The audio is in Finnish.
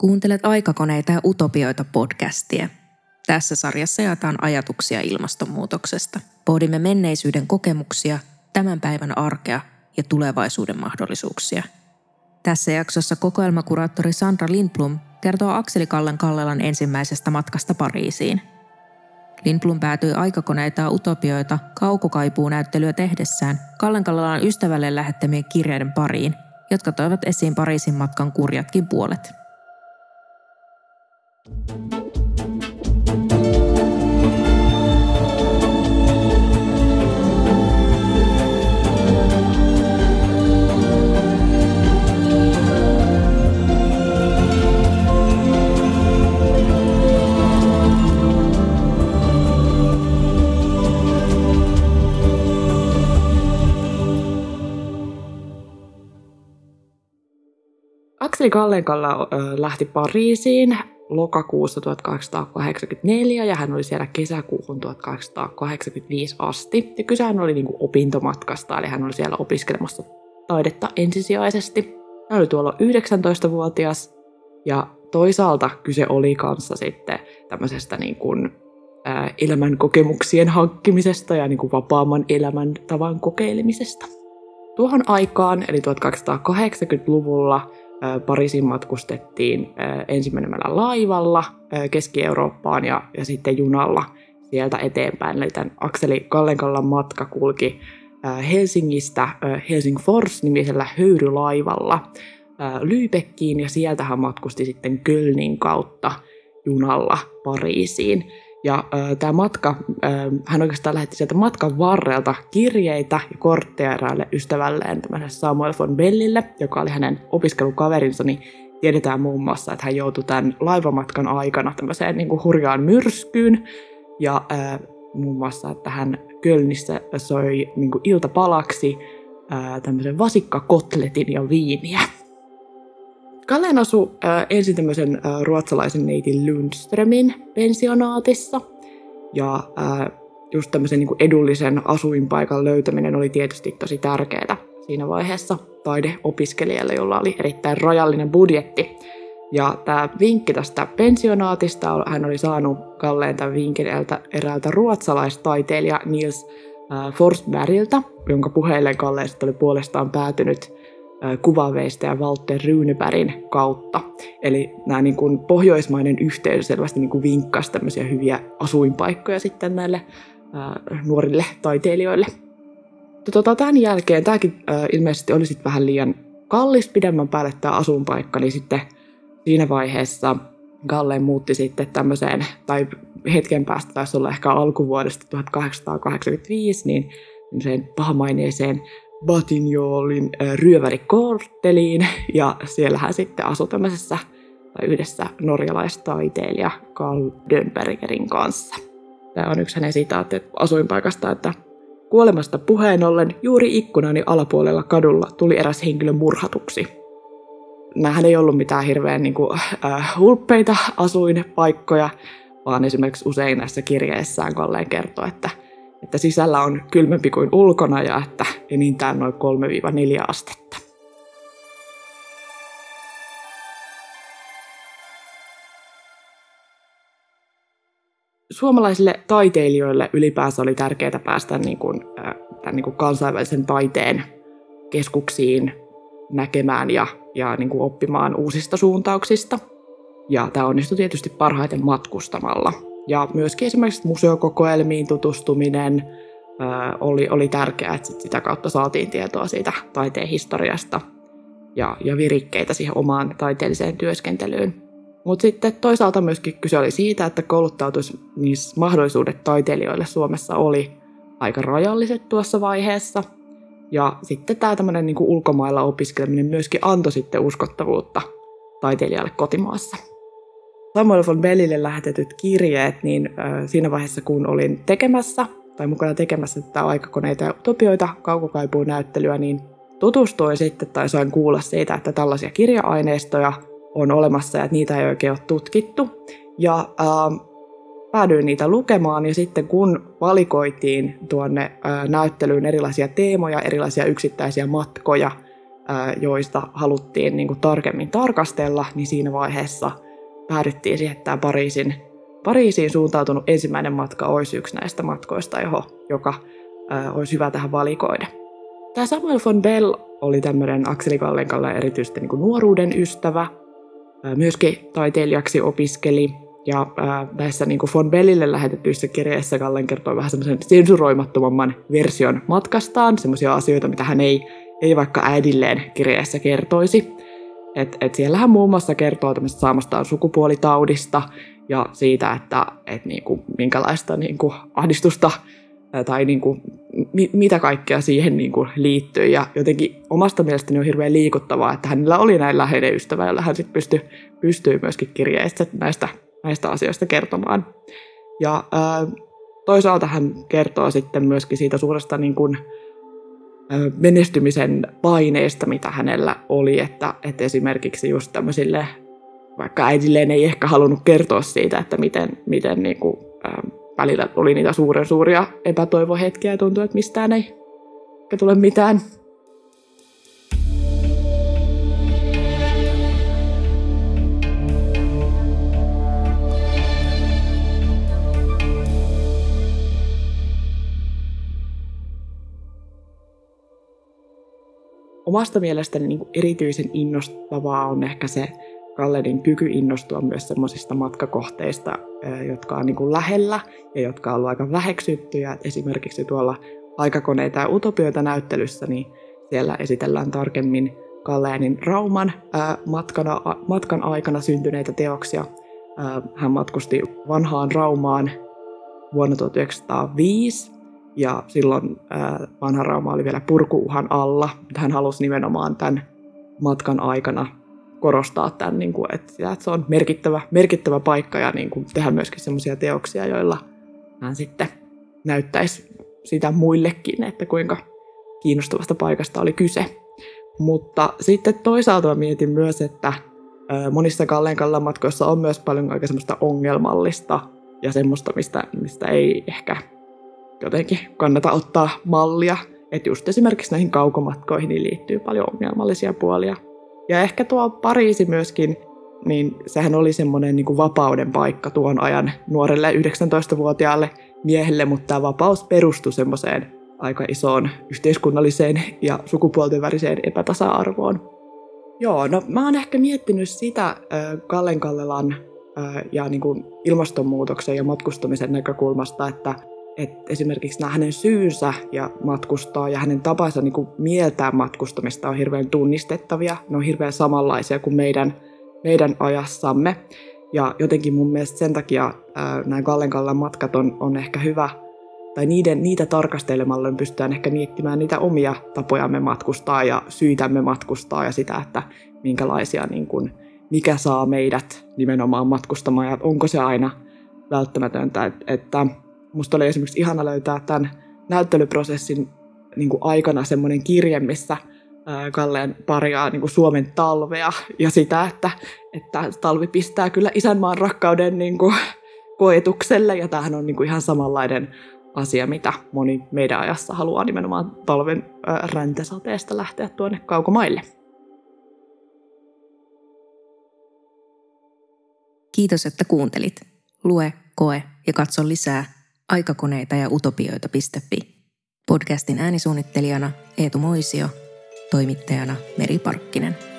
Kuuntelet aikakoneita ja utopioita podcastia. Tässä sarjassa jaetaan ajatuksia ilmastonmuutoksesta. Pohdimme menneisyyden kokemuksia, tämän päivän arkea ja tulevaisuuden mahdollisuuksia. Tässä jaksossa kokoelmakuraattori Sandra Lindblom kertoo Akseli Kallen Kallelan ensimmäisestä matkasta Pariisiin. Lindblom päätyi aikakoneita ja utopioita kaukokaipuunäyttelyä tehdessään Kallen Kallelan ystävälle lähettämien kirjeiden pariin, jotka toivat esiin Pariisin matkan kurjatkin puolet – Akseli Kallenkalla lähti Pariisiin lokakuussa 1884 ja hän oli siellä kesäkuuhun 1885 asti. Ja kysehän oli niin kuin opintomatkasta, eli hän oli siellä opiskelemassa taidetta ensisijaisesti. Hän oli tuolla 19-vuotias ja toisaalta kyse oli kanssa sitten tämmöisestä niin kuin, ää, elämän kokemuksien hankkimisesta ja niin kuin vapaamman elämän tavan kokeilemisesta. Tuohon aikaan, eli 1880-luvulla, Pariisin matkustettiin ensimmäisellä laivalla Keski-Eurooppaan ja, ja sitten junalla sieltä eteenpäin. Eli tämän Akseli Kallenkallan matka kulki Helsingistä Helsingfors-nimisellä höyrylaivalla Lübeckiin ja sieltä hän matkusti sitten Kölnin kautta junalla Pariisiin. Ja äh, tämä matka, äh, hän oikeastaan lähetti sieltä matkan varrelta kirjeitä ja kortteja eräälle ystävälleen, Samuel von Bellille, joka oli hänen opiskelukaverinsa, niin tiedetään muun muassa, että hän joutui tämän laivamatkan aikana tämmöiseen niin kuin hurjaan myrskyyn. Ja äh, muun muassa, että hän Kölnissä soi niin kuin iltapalaksi äh, tämmöisen vasikkakotletin ja viiniä. Kallen asui äh, ensin tämmöisen äh, ruotsalaisen neitin Lundströmin pensionaatissa. Ja äh, just tämmöisen niin edullisen asuinpaikan löytäminen oli tietysti tosi tärkeää siinä vaiheessa taideopiskelijalle, jolla oli erittäin rajallinen budjetti. Ja tämä vinkki tästä pensionaatista, hän oli saanut Kalleen tämän vinkin eräältä ruotsalaistaiteilija Nils Forsbergiltä, jonka puheille Kalle oli puolestaan päätynyt kuvaveista ja Walter Runebergin kautta. Eli nämä niin kuin pohjoismainen yhteys selvästi niin kuin vinkkasi tämmöisiä hyviä asuinpaikkoja sitten näille ää, nuorille taiteilijoille. Tota, tämän jälkeen tämäkin ää, ilmeisesti oli sitten vähän liian kallis pidemmän päälle tämä asuinpaikka, niin sitten siinä vaiheessa Galle muutti sitten tämmöiseen, tai hetken päästä taisi olla ehkä alkuvuodesta 1885, niin sen pahamaineeseen Batignolin ryövärikortteliin ja siellä hän sitten asui tämmöisessä tai yhdessä norjalaistaiteilija Carl Dönbergerin kanssa. Tämä on yksi hänen sitaatti asuinpaikasta, että kuolemasta puheen ollen juuri ikkunani alapuolella kadulla tuli eräs henkilö murhatuksi. Nämähän ei ollut mitään hirveän niin kuin, äh, hulppeita asuinpaikkoja, vaan esimerkiksi usein näissä kirjeissään Kolleen kertoo, että että sisällä on kylmempi kuin ulkona ja että enintään noin 3-4 astetta. Suomalaisille taiteilijoille ylipäänsä oli tärkeää päästä niin kuin, tämän niin kuin kansainvälisen taiteen keskuksiin näkemään ja, ja niin kuin oppimaan uusista suuntauksista. Ja tämä onnistui tietysti parhaiten matkustamalla – ja myöskin esimerkiksi museokokoelmiin tutustuminen ää, oli, oli tärkeää, että sit sitä kautta saatiin tietoa siitä taiteen historiasta ja, ja virikkeitä siihen omaan taiteelliseen työskentelyyn. Mutta sitten toisaalta myöskin kyse oli siitä, että mahdollisuudet taiteilijoille Suomessa oli aika rajalliset tuossa vaiheessa. Ja sitten tämä tämmöinen niin ulkomailla opiskeleminen myöskin antoi sitten uskottavuutta taiteilijalle kotimaassa. Samuel von Bellille lähetetyt kirjeet, niin äh, siinä vaiheessa kun olin tekemässä tai mukana tekemässä tätä aikakoneita ja utopioita kaukokaipuun näyttelyä, niin tutustuin sitten tai sain kuulla siitä, että tällaisia kirja-aineistoja on olemassa ja että niitä ei oikein ole tutkittu. Ja äh, päädyin niitä lukemaan ja sitten kun valikoitiin tuonne äh, näyttelyyn erilaisia teemoja, erilaisia yksittäisiä matkoja, joista haluttiin niin kuin tarkemmin tarkastella, niin siinä vaiheessa päädyttiin siihen, että tämä Pariisin, Pariisiin suuntautunut ensimmäinen matka olisi yksi näistä matkoista, johon, joka olisi hyvä tähän valikoida. Tämä Samuel von Bell oli tämmöinen Akseli Kallenkalle erityisesti niin kuin nuoruuden ystävä, myöskin taiteilijaksi opiskeli, ja näissä niin kuin von Bellille lähetetyissä kirjeissä Kallen kertoo vähän semmoisen sensuroimattomamman version matkastaan, semmoisia asioita, mitä hän ei, ei vaikka äidilleen kirjeessä kertoisi. Et, et siellä hän muun muassa kertoo tämmöistä saamastaan sukupuolitaudista ja siitä, että et niinku, minkälaista niinku, ahdistusta tai niinku, mi, mitä kaikkea siihen niinku, liittyy. Ja jotenkin omasta mielestäni on hirveän liikuttavaa, että hänellä oli näin läheinen ystävä, jolla hän sitten pystyy myöskin kirjeistä näistä, näistä asioista kertomaan. Ja ää, toisaalta hän kertoo sitten myöskin siitä suuresta niin kuin, menestymisen paineesta, mitä hänellä oli, että, että esimerkiksi just tämmöisille, vaikka äidilleen ei ehkä halunnut kertoa siitä, että miten, miten niin kuin, äh, välillä oli niitä suuren suuria epätoivohetkiä ja tuntui, että mistään ei tule mitään. Omasta mielestäni niin kuin erityisen innostavaa on ehkä se Kalledin kyky innostua myös semmoisista matkakohteista, jotka on niin kuin lähellä ja jotka on ollut aika väheksyttyjä. Esimerkiksi tuolla aikakoneita ja utopioita näyttelyssä, niin siellä esitellään tarkemmin Kallenin Rauman matkana, matkan aikana syntyneitä teoksia. Hän matkusti vanhaan Raumaan vuonna 1905 ja silloin vanha Rauma oli vielä purkuuhan alla, hän halusi nimenomaan tämän matkan aikana korostaa tämän, niin kuin, että, se on merkittävä, merkittävä paikka ja niin kuin, tehdä myöskin sellaisia teoksia, joilla hän sitten näyttäisi sitä muillekin, että kuinka kiinnostavasta paikasta oli kyse. Mutta sitten toisaalta mietin myös, että monissa Kallen matkoissa on myös paljon aika semmoista ongelmallista ja semmoista, mistä, mistä ei ehkä jotenkin kannata ottaa mallia. Että just esimerkiksi näihin kaukomatkoihin niin liittyy paljon ongelmallisia puolia. Ja ehkä tuo Pariisi myöskin, niin sehän oli semmoinen niin vapauden paikka tuon ajan nuorelle 19-vuotiaalle miehelle, mutta tämä vapaus perustui semmoiseen aika isoon yhteiskunnalliseen ja sukupuolten väriseen epätasa-arvoon. Joo, no mä oon ehkä miettinyt sitä Kallen Kallelan ja niin kuin ilmastonmuutoksen ja matkustamisen näkökulmasta, että että esimerkiksi nämä hänen syynsä ja matkustaa ja hänen tapansa niin mieltää matkustamista on hirveän tunnistettavia. Ne on hirveän samanlaisia kuin meidän, meidän ajassamme. Ja jotenkin mun mielestä sen takia ää, nämä Gallenkallan matkat on, on ehkä hyvä, tai niiden, niitä tarkastelemalla pystytään ehkä miettimään niitä omia tapojamme matkustaa ja syitämme matkustaa ja sitä, että minkälaisia, niin kuin, mikä saa meidät nimenomaan matkustamaan ja onko se aina välttämätöntä, että, että musta oli esimerkiksi ihana löytää tämän näyttelyprosessin niin kuin aikana semmoinen kirje, missä Kalleen parjaa niin kuin Suomen talvea ja sitä, että, että talvi pistää kyllä isänmaan rakkauden niin kuin, koetukselle ja tämähän on niin kuin ihan samanlainen asia, mitä moni meidän ajassa haluaa nimenomaan talven räntäsateesta lähteä tuonne kaukomaille. Kiitos, että kuuntelit. Lue, koe ja katso lisää aikakoneita ja utopioita.fi. Podcastin äänisuunnittelijana Eetu Moisio, toimittajana Meri Parkkinen.